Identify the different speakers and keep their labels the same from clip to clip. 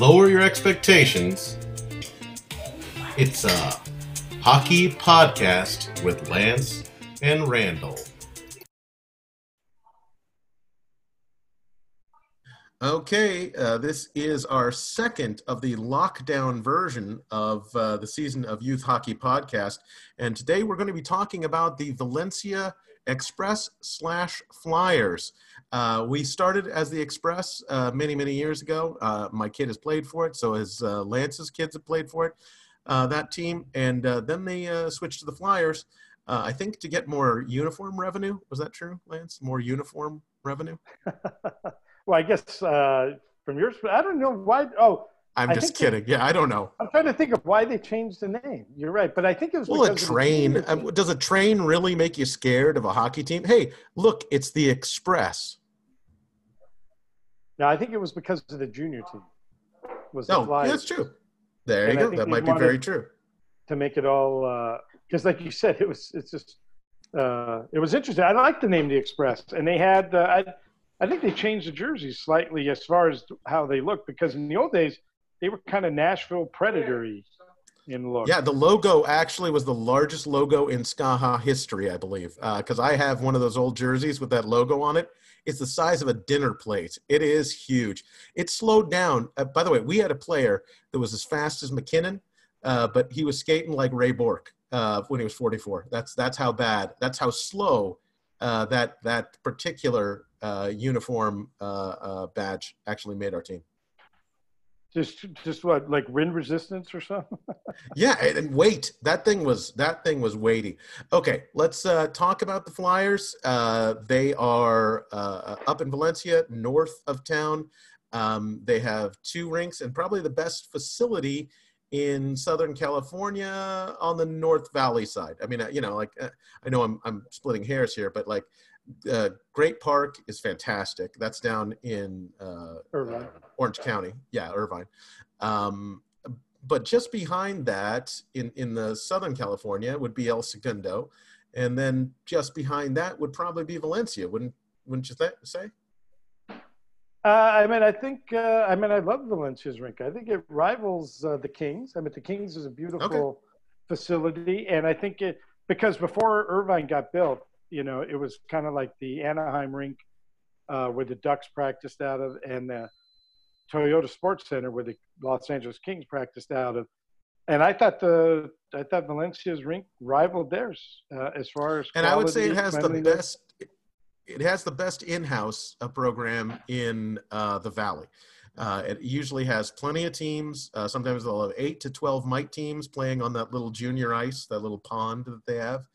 Speaker 1: lower your expectations. It's a hockey podcast with Lance and Randall. Okay, uh, this is our second of the lockdown version of uh, the season of Youth Hockey Podcast. And today we're going to be talking about the Valencia Express slash Flyers. Uh, we started as the Express uh, many, many years ago. Uh, my kid has played for it, so his uh, Lance's kids have played for it, that team. And then they switched to the Flyers, I think, to get more uniform revenue. Was that true, Lance? More uniform revenue?
Speaker 2: Well, I guess uh, from yours, I don't know why. Oh,
Speaker 1: I'm just kidding. They, yeah, I don't know.
Speaker 2: I'm trying to think of why they changed the name. You're right, but I think it was
Speaker 1: well. A train um, does a train really make you scared of a hockey team? Hey, look, it's the Express.
Speaker 2: No, I think it was because of the junior team.
Speaker 1: Was no, yeah, that's true. There and you go. That might be very true.
Speaker 2: To make it all, because uh, like you said, it was. It's just. Uh, it was interesting. I like the name the Express, and they had. Uh, I, I think they changed the jerseys slightly as far as how they look because in the old days they were kind of Nashville predatory in look.
Speaker 1: Yeah, the logo actually was the largest logo in SKAHA history, I believe, because uh, I have one of those old jerseys with that logo on it. It's the size of a dinner plate. It is huge. It slowed down. Uh, by the way, we had a player that was as fast as MacKinnon, uh, but he was skating like Ray Bourque uh, when he was 44. That's that's how bad. That's how slow uh, that that particular uh, uniform badge actually made our team.
Speaker 2: Just, just what, like wind resistance or something?
Speaker 1: yeah, and weight. That thing was that thing was weighty. Okay, let's uh, talk about the Flyers. Uh, they are uh, up in Valencia, north of town. Um, they have two rinks and probably the best facility in Southern California on the North Valley side. I mean, you know, like I know I'm I'm splitting hairs here, but like uh, Great Park is fantastic. That's down in uh, uh, Orange County. Yeah, Irvine. Um, but just behind that, in, in the Southern California, would be El Segundo. And then just behind that would probably be Valencia, wouldn't, wouldn't you th- say?
Speaker 2: Uh, I mean, I think, uh, I mean, I love Valencia's rink. I think it rivals uh, the Kings. I mean, the Kings is a beautiful okay. facility. And I think it, because before Irvine got built, you know, it was kind of like the Anaheim rink uh, where the Ducks practiced out of, and the Toyota Sports Center where the Los Angeles Kings practiced out of. And I thought the I thought Valencia's rink rivaled theirs uh, as far as.
Speaker 1: And I would say it has the best. It has the best in-house uh, program in uh, the Valley. Uh, it usually has plenty of teams. Uh, sometimes they'll have eight to twelve mite teams playing on that little junior ice, that little pond that they have.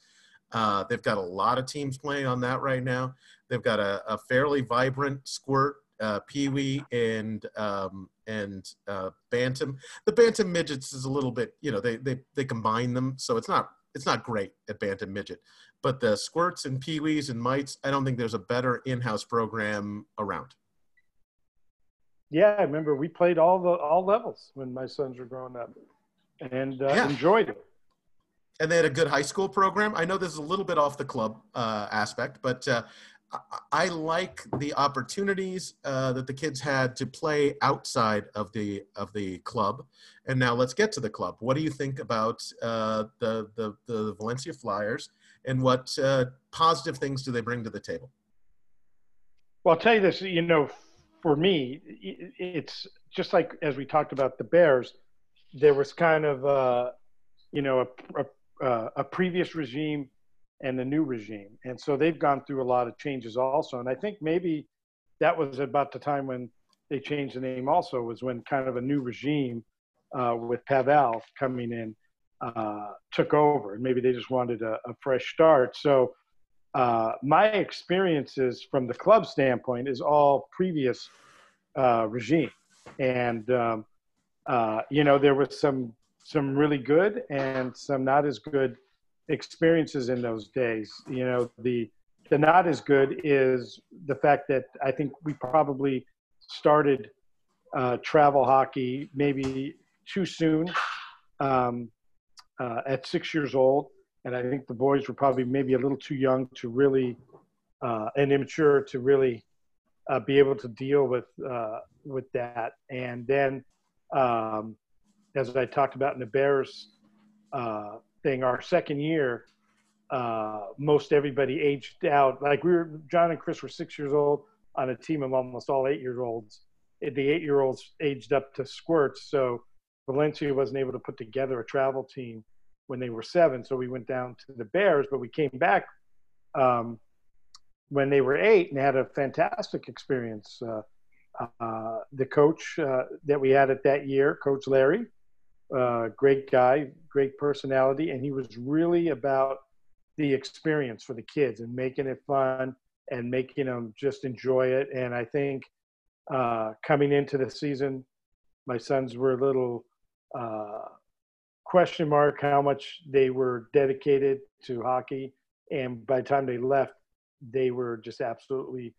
Speaker 1: Uh, they've got a lot of teams playing on that right now. They've got a, a fairly vibrant squirt, uh, peewee, and um, and uh, bantam. The bantam midgets is a little bit, you know, they they they combine them, so it's not it's not great at bantam midget. But the squirts and peewees and mites, I don't think there's a better in-house program around.
Speaker 2: Yeah, I remember we played all the all levels when my sons were growing up, and uh, yeah. enjoyed it
Speaker 1: and they had a good high school program. I know this is a little bit off the club uh, aspect, but uh, I like the opportunities uh, that the kids had to play outside of the of the club. And now let's get to the club. What do you think about uh, the, the, the Valencia Flyers, and what uh, positive things do they bring to the table?
Speaker 2: Well, I'll tell you this. You know, for me, it's just like as we talked about the Bears. There was kind of uh, you know a, a uh, a previous regime and a new regime. And so they've gone through a lot of changes also. And I think maybe that was about the time when they changed the name also was when kind of a new regime uh, with Pavel coming in uh, took over. And maybe they just wanted a, a fresh start. So uh, my experiences from the club standpoint is all previous uh, regime. And, um, uh, you know, there was some some really good and some not as good experiences in those days. You know, the the not as good is the fact that I think we probably started uh, travel hockey maybe too soon um, uh, at six years old, and I think the boys were probably maybe a little too young to really uh, and immature to really uh, be able to deal with uh, with that. And then um, as I talked about in the Bears uh, thing, our second year, uh, most everybody aged out. Like we were, John and Chris were six years old on a team of almost all eight year olds. The eight year olds aged up to squirts. So Valencia wasn't able to put together a travel team when they were seven. So we went down to the Bears, but we came back um, when they were eight and had a fantastic experience. Uh, uh, the coach uh, that we had at that year, Coach Larry, uh, great guy, great personality, and he was really about the experience for the kids and making it fun and making them just enjoy it. And I think uh, coming into the season, my sons were a little uh, question mark how much they were dedicated to hockey. And by the time they left, they were just absolutely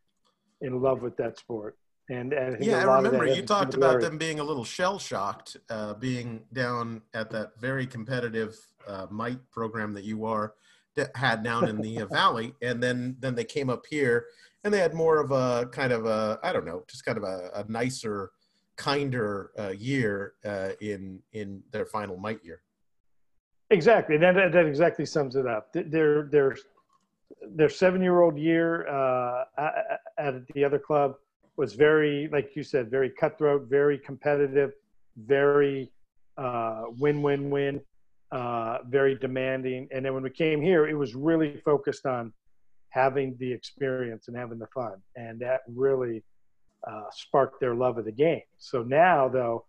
Speaker 2: in love with that sport. And, and
Speaker 1: yeah, I remember you talked about them being a little shell shocked, uh, being down at that very competitive uh, mite program that you are that had down in the uh, valley, and then then they came up here and they had more of a kind of a I don't know, just kind of a, a nicer, kinder uh, year uh, in in their final mite year.
Speaker 2: Exactly, that, that that exactly sums it up. Their their their seven year old year uh, at the other club was very, like you said, very cutthroat, very competitive, very uh, win win win, uh, very demanding. And then when we came here, it was really focused on having the experience and having the fun, and that really uh, sparked their love of the game. So now, though.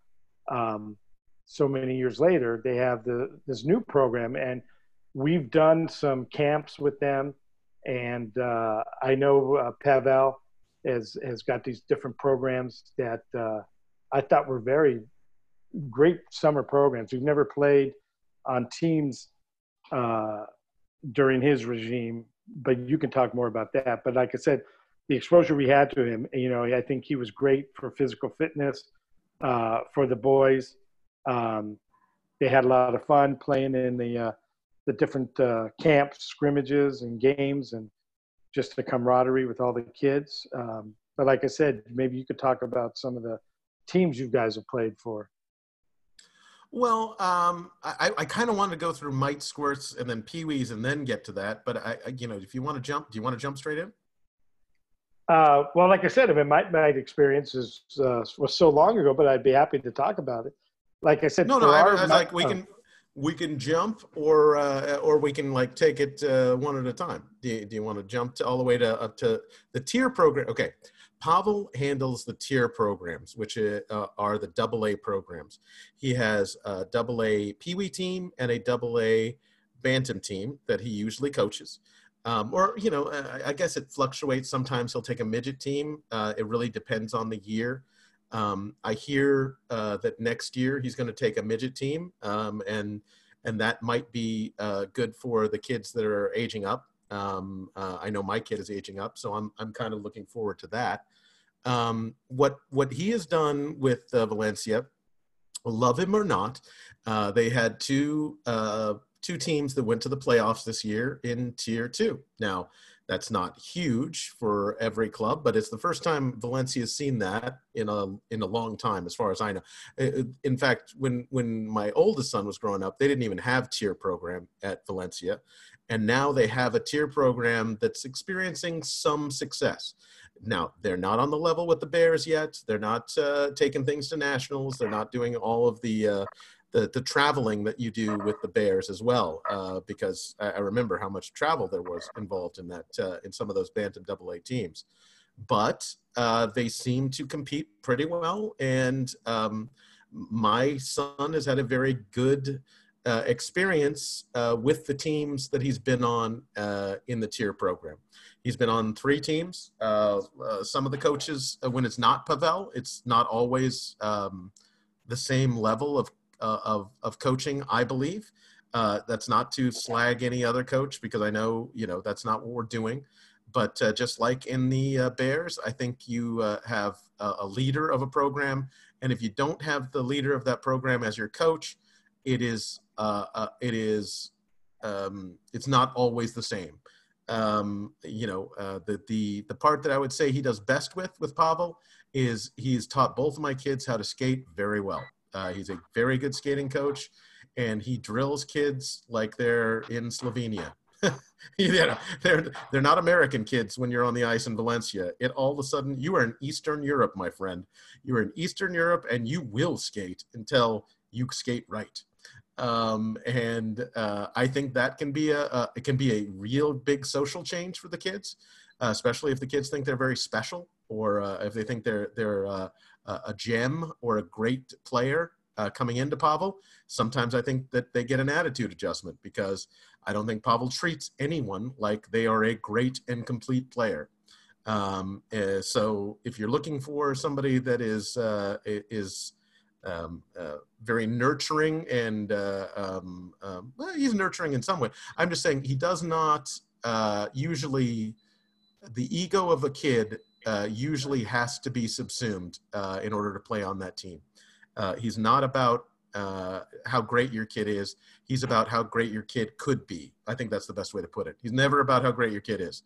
Speaker 2: Um, so many years later, they have the this new program, and we've done some camps with them. And uh, I know uh, Pavel has has got these different programs that uh, I thought were very great summer programs. We've never played on teams uh, during his regime, but you can talk more about that. But like I said, the exposure we had to him, you know, I think he was great for physical fitness uh, for the boys. Um, they had a lot of fun playing in the uh, the different uh, camps, scrimmages, and games, and just the camaraderie with all the kids. Um, but like I said, maybe you could talk about some of the teams you guys have played for.
Speaker 1: Well, um, I, I kind of wanted to go through mite squirts and then peewees and then get to that. But I, I, you know, if you want to jump, do you want to jump straight in?
Speaker 2: Uh, well, like I said, I mean, my mite experience is, uh, was so long ago, but I'd be happy to talk about it like I said,
Speaker 1: no, no, I, I was like we can we can jump or uh, or we can like take it uh, one at a time. Do you, do you want to jump to all the way to up to the tier program? Okay, Pavel handles the tier programs, which uh, are the double A programs. He has a double A Pee team and a double A Bantam team that he usually coaches. Um, or you know, I, I guess it fluctuates. Sometimes he'll take a midget team. Uh, it really depends on the year. Um, I hear uh, that next year he's going to take a midget team, um, and and that might be uh, good for the kids that are aging up. Um, uh, I know my kid is aging up, so I'm I'm kind of looking forward to that. Um, what what he has done with uh, Valencia, love him or not, uh, they had two uh, two teams that went to the playoffs this year in Tier Two. Now that's not huge for every club, but it's the first time Valencia has seen that in a in a long time, as far as I know. In fact, when when my oldest son was growing up, they didn't even have tier program at Valencia, and now they have a tier program that's experiencing some success. Now they're not on the level with the Bears yet. They're not uh, taking things to nationals. They're not doing all of the uh, the, the traveling that you do with the Bears as well, uh, because I, I, remember how much travel there was involved in that uh, in some of those Bantam Double A teams. But uh, they seem to compete pretty well, and um, my son has had a very good uh, experience uh, with the teams that he's been on uh, in the tier program. He's been on three teams. some of the coaches, when it's not Pavel, it's not always um, the same level of uh, of of coaching. I believe uh, that's not to slag any other coach because I know you know that's not what we're doing. But uh, just like in the uh, Bears, I think you uh, have a, a, leader of a program, and if you don't have the leader of that program as your coach, it is uh, it is um, it's not always the same. Um, you know, the the the part that I would say he does best with with Pavel is he's taught both of my kids how to skate very well Uh, he's a very good skating coach, and he drills kids like they're in Slovenia. you know, they're they're not American kids when you're on the ice in Valencia. It all of a sudden you are in Eastern Europe, my friend. You're in Eastern Europe, and you will skate until you skate right. Um, and uh, I think that can be a, a, it can be a real big social change for the kids, uh, especially if the kids think they're very special or uh, if they think they're they're uh, a gem or a great player uh, coming into Pavel. Sometimes I think that they get an attitude adjustment because I don't think Pavel treats anyone like they are a great and complete player. Um, uh, so if you're looking for somebody that is uh, is um, uh, very nurturing and uh, um, um, well, he's nurturing in some way. I'm just saying he does not uh, usually the ego of a kid uh, usually has to be subsumed uh, in order to play on that team. Uh, he's not about how great your kid is. He's about how great your kid could be. I think that's the best way to put it. He's never about how great your kid is.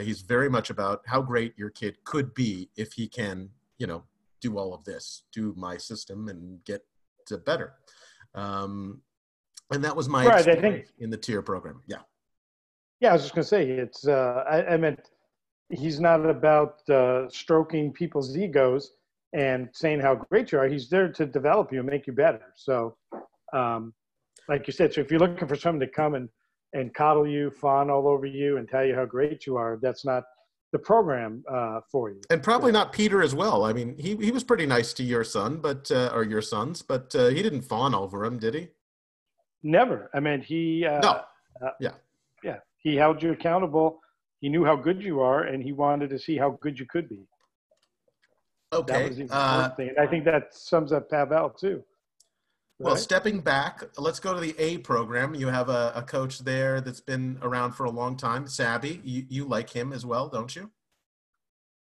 Speaker 1: he's very much about how great your kid could be if he can, you know, do all of this, do my system and get to better. Um, and that was my right, I think, in the tier program. Yeah.
Speaker 2: Yeah, I was just going to say it's. Uh, I, I, meant he's not about uh, stroking people's egos and saying how great you are. He's there to develop you and make you better. So, um, like you said, so if you're looking for someone to come and and coddle you, fawn all over you, and tell you how great you are, that's not the program uh, for you.
Speaker 1: And probably not Peter as well. I mean, he, he was pretty nice to your son, but uh, or your sons, but uh, he didn't fawn over him, did he?
Speaker 2: Never. I mean, he. Uh,
Speaker 1: no. Uh,
Speaker 2: yeah. Yeah. He held you accountable. He knew how good you are, and he wanted to see how good you could be.
Speaker 1: Okay.
Speaker 2: That was the important uh, thing. And I think that sums up Pavel too.
Speaker 1: Well, stepping back, let's go to the A program. You have a, a, coach there that's been around for a long time, Sabby. You, you like him as well, don't you?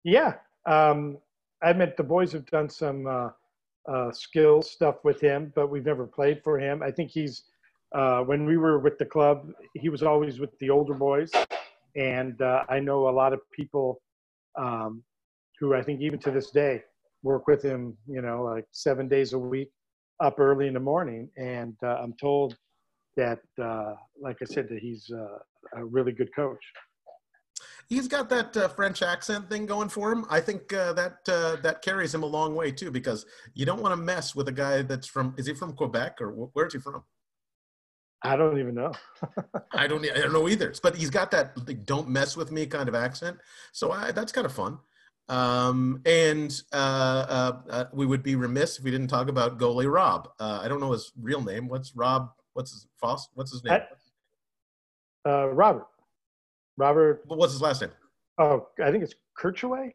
Speaker 2: Yeah. Um, I admit the boys have done some uh, uh, skill stuff with him, but we've never played for him. I think he's, uh, when we were with the club, he was always with the older boys. And uh, I know a lot of people um, who I think even to this day work with him, you know, like seven days a week up early in the morning, and uh, I'm told that, uh, like I said, that he's uh, a really good coach.
Speaker 1: He's got that uh, French accent thing going for him. I think uh, that uh, that carries him a long way too, because you don't want to mess with a guy that's from. Is he from Quebec or where's he from?
Speaker 2: I don't even know.
Speaker 1: I don't. I don't know either. But he's got that like, "don't mess with me" kind of accent. So I, that's kind of fun. Um, and uh, uh, uh, we would be remiss if we didn't talk about goalie Rob. Uh, I don't know his real name. What's Rob? What's his Foss? What's his name?
Speaker 2: Uh, Robert. Robert.
Speaker 1: What's his last name?
Speaker 2: Oh, I think it's Kirchway.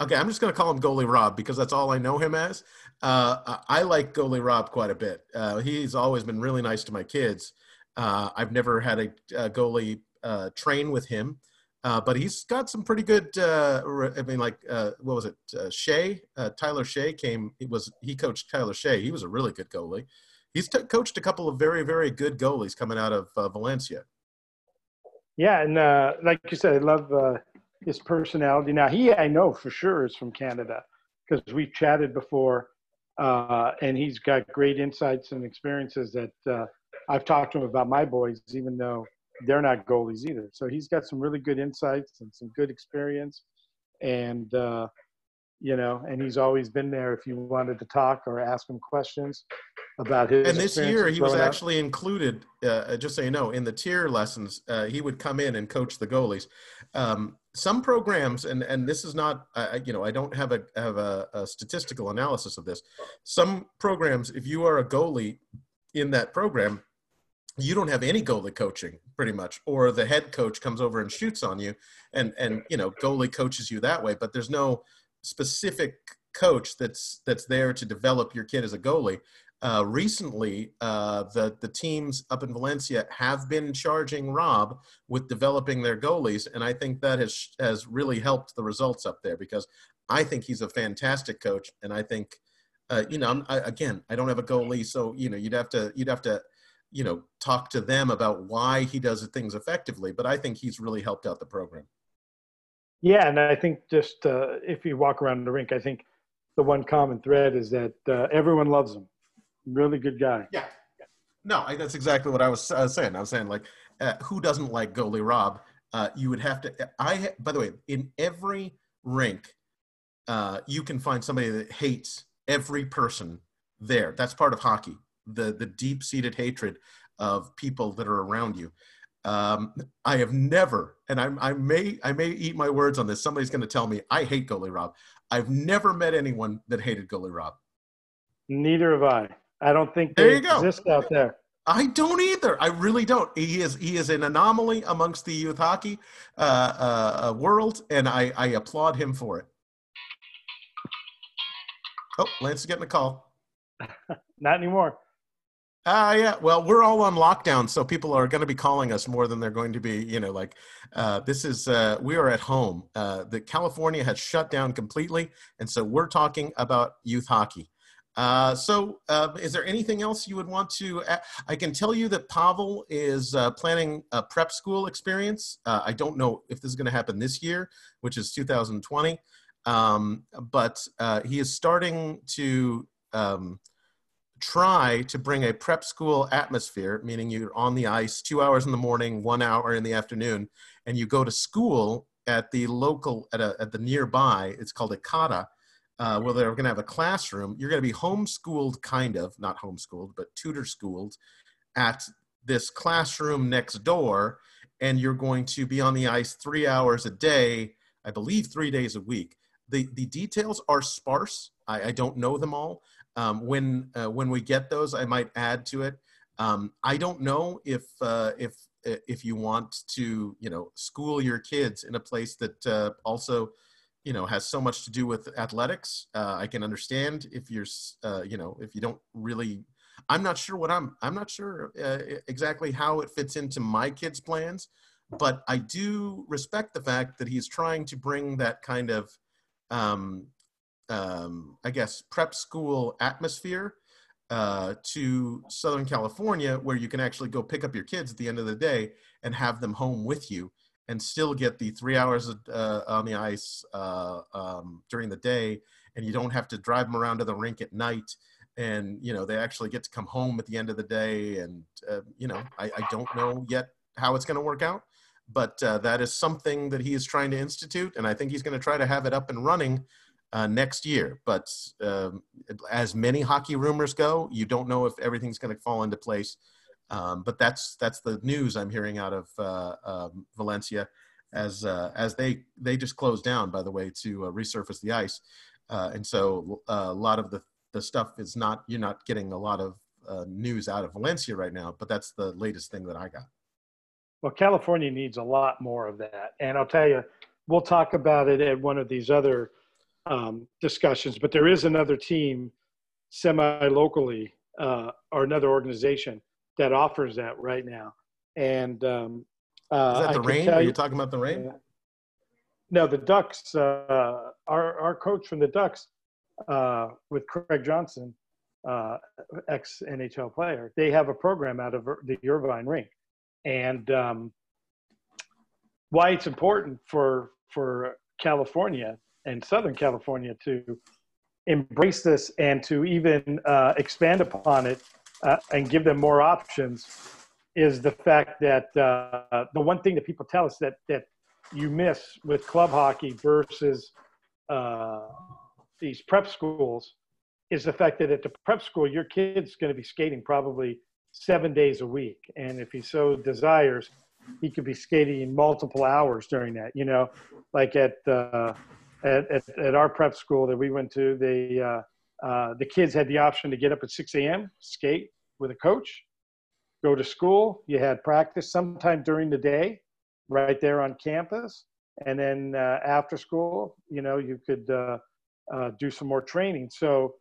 Speaker 1: Okay, I'm just going to call him goalie Rob because that's all I know him as. Uh, I like goalie Rob quite a bit. he's always been really nice to my kids. I've never had a, a goalie train with him. Uh, but he's got some pretty good. Uh, I mean, like uh, what was it? Uh, Shea, uh, Tyler Shea came. It was he coached Tyler Shea. He was a really good goalie. He's t- coached a couple of very very good goalies coming out of uh, Valencia.
Speaker 2: Yeah, and like you said, I love his personality. Now he, I know for sure, is from Canada because we've chatted before, and he's got great insights and experiences that I've talked to him about my boys, even though they're not goalies either. So he's got some really good insights and some good experience, and uh, you know, and he's always been there if you wanted to talk or ask him questions about his.
Speaker 1: And this year, he was actually included. Uh, just so you know, in the tier lessons, uh, he would come in and coach the goalies. Um, some programs, and and this is not, uh, you know, I don't have a have a, a statistical analysis of this. Some programs, if you are a goalie in that program, you don't have any goalie coaching pretty much or the head coach comes over and shoots on you and and you know goalie coaches you that way but there's no specific coach that's that's there to develop your kid as a goalie uh, recently uh, the the teams up in Valencia have been charging Rob with developing their goalies and I think that has has really helped the results up there because I think he's a fantastic coach and I think uh, you know I, again I don't have a goalie so you know you'd have to you'd have to you know talk to them about why he does things effectively but i think he's really helped out the program
Speaker 2: yeah and i think just uh, if you walk around the rink i think the one common thread is that uh, everyone loves him. Really good guy.
Speaker 1: Yeah. No, I, that's exactly what I was uh, saying. I was saying like, uh, who doesn't like goalie Rob? Uh, you would have to. I by the way, in every rink, uh, you can find somebody that hates every person there. That's part of hockey. The the deep seated hatred of people that are around you. Um, I have never, and I, I may I may eat my words on this. Somebody's going to tell me I hate goalie Rob. I've never met anyone that hated goalie Rob.
Speaker 2: Neither have I. I don't think
Speaker 1: There you go.
Speaker 2: exist out there.
Speaker 1: I don't either. I really don't. He is he is an anomaly amongst the youth hockey uh, uh, uh, world, and I, I applaud him for it. Oh, Lance is getting a call.
Speaker 2: Not anymore.
Speaker 1: Ah, yeah. Well, we're all on lockdown, so people are going to be calling us more than they're going to be. You know, like uh, this is uh, we are at home. Uh, the California has shut down completely, and so we're talking about youth hockey. Uh, so, uh, is there anything else you would want to? Add? I can tell you that Pavel is uh, planning a prep school experience. Uh, I don't know if this is going to happen this year, which is 2020, um, but uh, he is starting to um, try to bring a prep school atmosphere, meaning you're on the ice two hours in the morning, one hour in the afternoon, and you go to school at the local at, a, at the nearby. It's called a kata uh, they're going to have a classroom. You're going to be homeschooled, kind of, not homeschooled, but tutor schooled at this classroom next door. And you're going to be on the ice three hours a day, I believe three days a week. The, the details are sparse. I, I don't know them all. Um, when, uh, when we get those, I might add to it. Um, I don't know if, uh, if, if you want to, you know, school your kids in a place that uh, also you know has so much to do with athletics uh, i can understand if you're uh, you know if you don't really i'm not sure what i'm i'm not sure uh, exactly how it fits into my kids plans but i do respect the fact that he's trying to bring that kind of um, um, i guess prep school atmosphere uh, to southern california where you can actually go pick up your kids at the end of the day and have them home with you and still get the three hours uh, on the ice uh, um, during the day, and you don't have to drive them around to the rink at night. And you know they actually get to come home at the end of the day, and uh, you know I, I, don't know yet how it's going to work out, but uh, that is something that he is trying to institute, and I think he's going to try to have it up and running uh, next year. But um, as many hockey rumors go, you don't know if everything's going to fall into place um, but that's that's the news I'm hearing out of uh, um, Valencia as uh, as they they just closed down by the way to uh, resurface the ice, uh, and so uh, a lot of the the stuff is not you're not getting a lot of uh, news out of Valencia right now. But that's the latest thing that I got.
Speaker 2: Well, California needs a lot more of that, and I'll tell you, we'll talk about it at one of these other um, discussions. But there is another team, semi locally, or another organization that offers that right now. And um,
Speaker 1: uh, is that the? Are you, you talking about the Reign? Uh,
Speaker 2: no, the Ducks. Uh, our our coach from the Ducks, uh, with Craig Johnson, uh, ex NHL player, they have a program out of the Irvine Rink, and um, why it's important for for California and Southern California to embrace this and to even uh, expand upon it uh, and give them more options is the fact that uh, the one thing that people tell us that that you miss with club hockey versus uh, these prep schools is the fact that at the prep school your kid's going to be skating probably seven days a week. And if he so desires he could be skating multiple hours during that you know? Like at uh, at, at, at our prep school that we went to they uh, the kids had the option to get up at 6 a.m., skate with a coach, go to school. You had practice sometime during the day, right there on campus, and then uh, after school, you know, you could uh, uh do some more training. So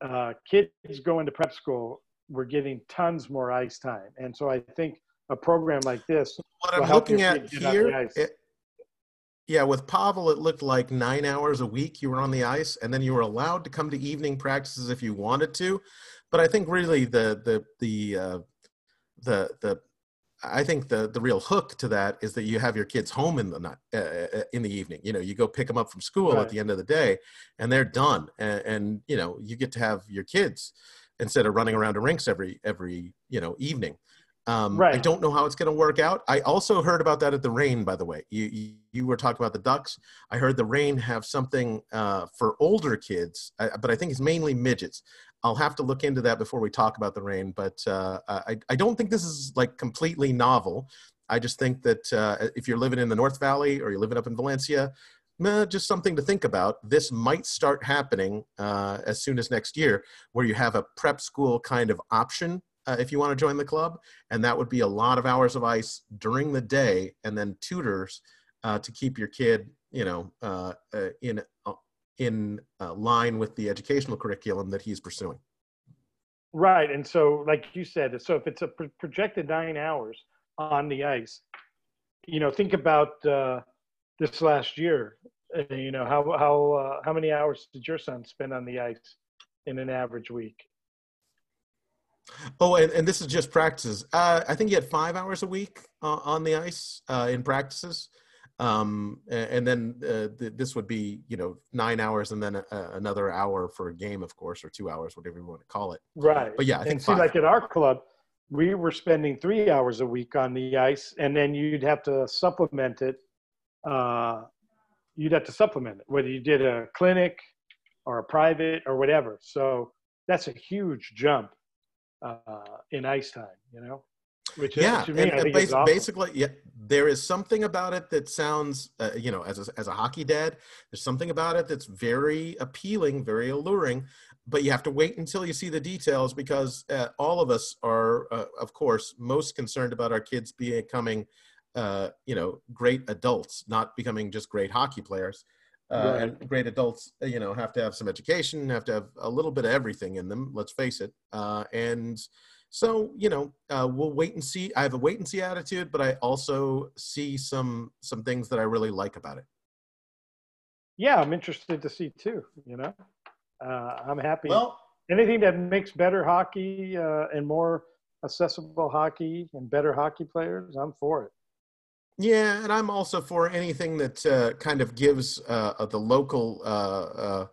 Speaker 2: uh, kids going to prep school were getting tons more ice time, and so I think a program like this.
Speaker 1: What I'm looking at here, yeah, with Pavel, it looked like nine hours a week you were on the ice, and then you were allowed to come to evening practices if you wanted to. But I think really the the the uh, the the I think the the real hook to that is that you have your kids home in the night uh, uh, in the evening. You know, you go pick them up from school
Speaker 2: Right.
Speaker 1: at the end of the day, and they're done. And, and you know, you get to have your kids instead of running around to rinks every every you know evening. Um, I don't know how it's going to work out. I also heard about that at the Reign, by the way. You you, you were talking about the Ducks. I heard the Reign have something uh, for older kids, uh, but I think it's mainly midgets. I'll have to look into that before we talk about the Rain. But uh, I I don't think this is like completely novel. I just think that uh, if you're living in the North Valley or you're living up in Valencia, just something to think about. This might start happening uh, as soon as next year, where you have a prep school kind of option uh, if you want to join the club, and that would be a lot of hours of ice during the day, and then tutors uh, to keep your kid, you know, uh, uh, in uh, in line with the educational curriculum that he's pursuing.
Speaker 2: Right, and so like you said, so if it's a pro- projected nine hours on the ice, you know, think about this last year. You know, how how how many hours did your son spend on the ice in an average week?
Speaker 1: Oh, and, and this is just practices. Uh, I think he had five hours a week uh, on the ice uh, in practices. Um, a- and then uh, th- this would be, you know, nine hours and then a, a- another hour for a game, of course, or two hours, whatever you want to call it.
Speaker 2: Right.
Speaker 1: But yeah, I think
Speaker 2: and see,
Speaker 1: five.
Speaker 2: like at our club, we were spending three hours a week on the ice, and then you'd have to supplement it. Uh, you'd have to supplement it, whether you did a clinic or a private or whatever. So that's a huge jump uh, in ice time, you know. Which is-
Speaker 1: yeah,
Speaker 2: me,
Speaker 1: and,
Speaker 2: I
Speaker 1: and
Speaker 2: think
Speaker 1: bas-
Speaker 2: awesome.
Speaker 1: basically, yeah, there is something about it that sounds, uh, you know, as a, as a hockey dad, there's something about it that's very appealing, very alluring. But you have to wait until you see the details because uh, all of us are, uh, of course, most concerned about our kids becoming, uh, you know, great adults, not becoming just great hockey players. Uh,
Speaker 2: Right.
Speaker 1: And great adults, uh, you know, have to have some education, have to have a little bit of everything in them. Let's face it. Uh, and so, you know, uh, we'll wait and see. I have a wait and see attitude, but I also see some some things that I really like about it.
Speaker 2: yeah, I'm interested to see too. You know, uh, I'm happy.
Speaker 1: Well,
Speaker 2: anything that makes better hockey uh, and more accessible hockey and better hockey players, I'm for it.
Speaker 1: Yeah, and I'm also for anything that uh, kind of gives uh, the local uh, uh,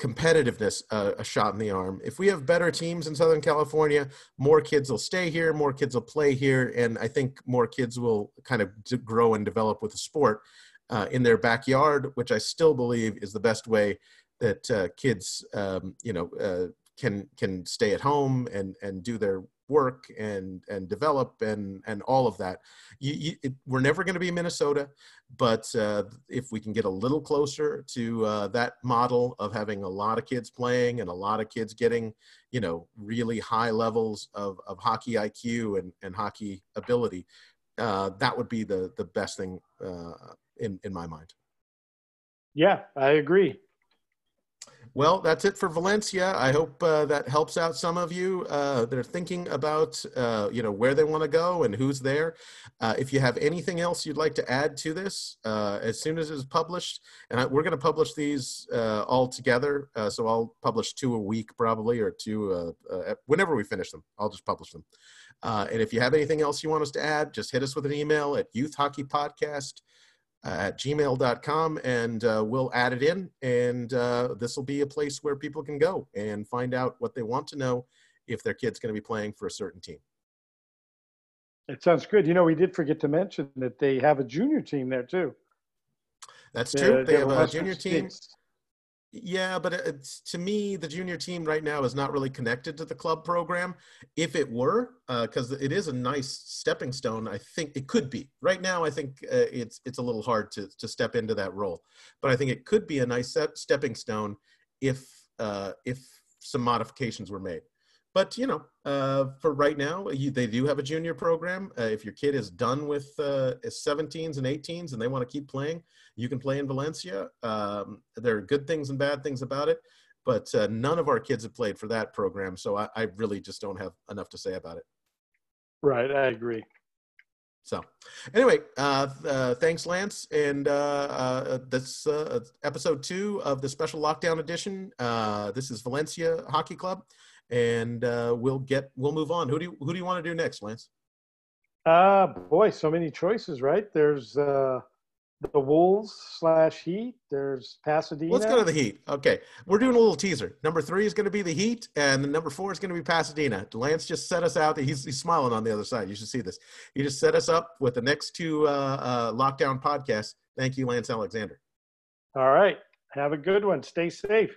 Speaker 1: competitiveness uh, a shot in the arm. If we have better teams in Southern California, more kids will stay here, more kids will play here, and I think more kids will kind of grow and develop with the sport uh, in their backyard, which I still believe is the best way that uh, kids, um, you know, uh, can can stay at home and and do their work and and develop and and all of that. You, you, it, we're never going to be Minnesota, but uh, if we can get a little closer to uh, that model of having a lot of kids playing and a lot of kids getting, you know, really high levels of, of hockey IQ and, and hockey ability, uh, that would be the the best thing uh, in in my mind.
Speaker 2: Yeah, I agree.
Speaker 1: Well, that's it for Valencia. I hope uh, that helps out some of you uh, that are thinking about, uh, you know, where they want to go and who's there. Uh, if you have anything else you'd like to add to this, uh, as soon as it's published, and I, we're going to publish these uh, all together, so I'll publish two a week probably, or two whenever we finish them. I'll just publish them. And if you have anything else you want us to add, just hit us with an email at youthhockeypodcast at gmail.com and uh, we'll add it in and uh, this will be a place where people can go and find out what they want to know if their kid's going to be playing for a certain team
Speaker 2: It sounds good. You know, we did forget to mention that they have a junior team there too.
Speaker 1: that's true
Speaker 2: Uh,
Speaker 1: they
Speaker 2: they're
Speaker 1: have a junior team
Speaker 2: States.
Speaker 1: Yeah but it's to me the junior team right now is not really connected to the club program. If it were because it is a nice stepping stone i think it could be. Right now i think uh, it's it's a little hard to, to step into that role. But i think it could be a nice step, stepping stone if uh, if some modifications were made but you know uh, for right now you, they do have a junior program. Uh, if your kid is done with uh, 17s and 18s and they want to keep playing you can play in valencia. Um, there are good things and bad things about it but uh, none of our kids have played for that program so I, I really just don't have enough to say about it.
Speaker 2: Right, I agree.
Speaker 1: so anyway uh, uh, thanks lance and uh, uh, this uh, episode two of the special lockdown edition uh, this is valencia hockey club and uh, we'll get we'll move on who do you, who do you want to do next lance
Speaker 2: Uh boy, so many choices, right? There's uh the Wolves slash Heat. There's Pasadena.
Speaker 1: Let's go to the Heat. Okay, we're doing a little teaser. Number three is going to be the Heat, and the number four is going to be Pasadena. Lance just set us out. He's, he's smiling on the other side. You should see this. He just set us up with the next two uh, uh, lockdown podcasts. Thank you, Lance Alexander.
Speaker 2: All right. Have a good one. Stay safe.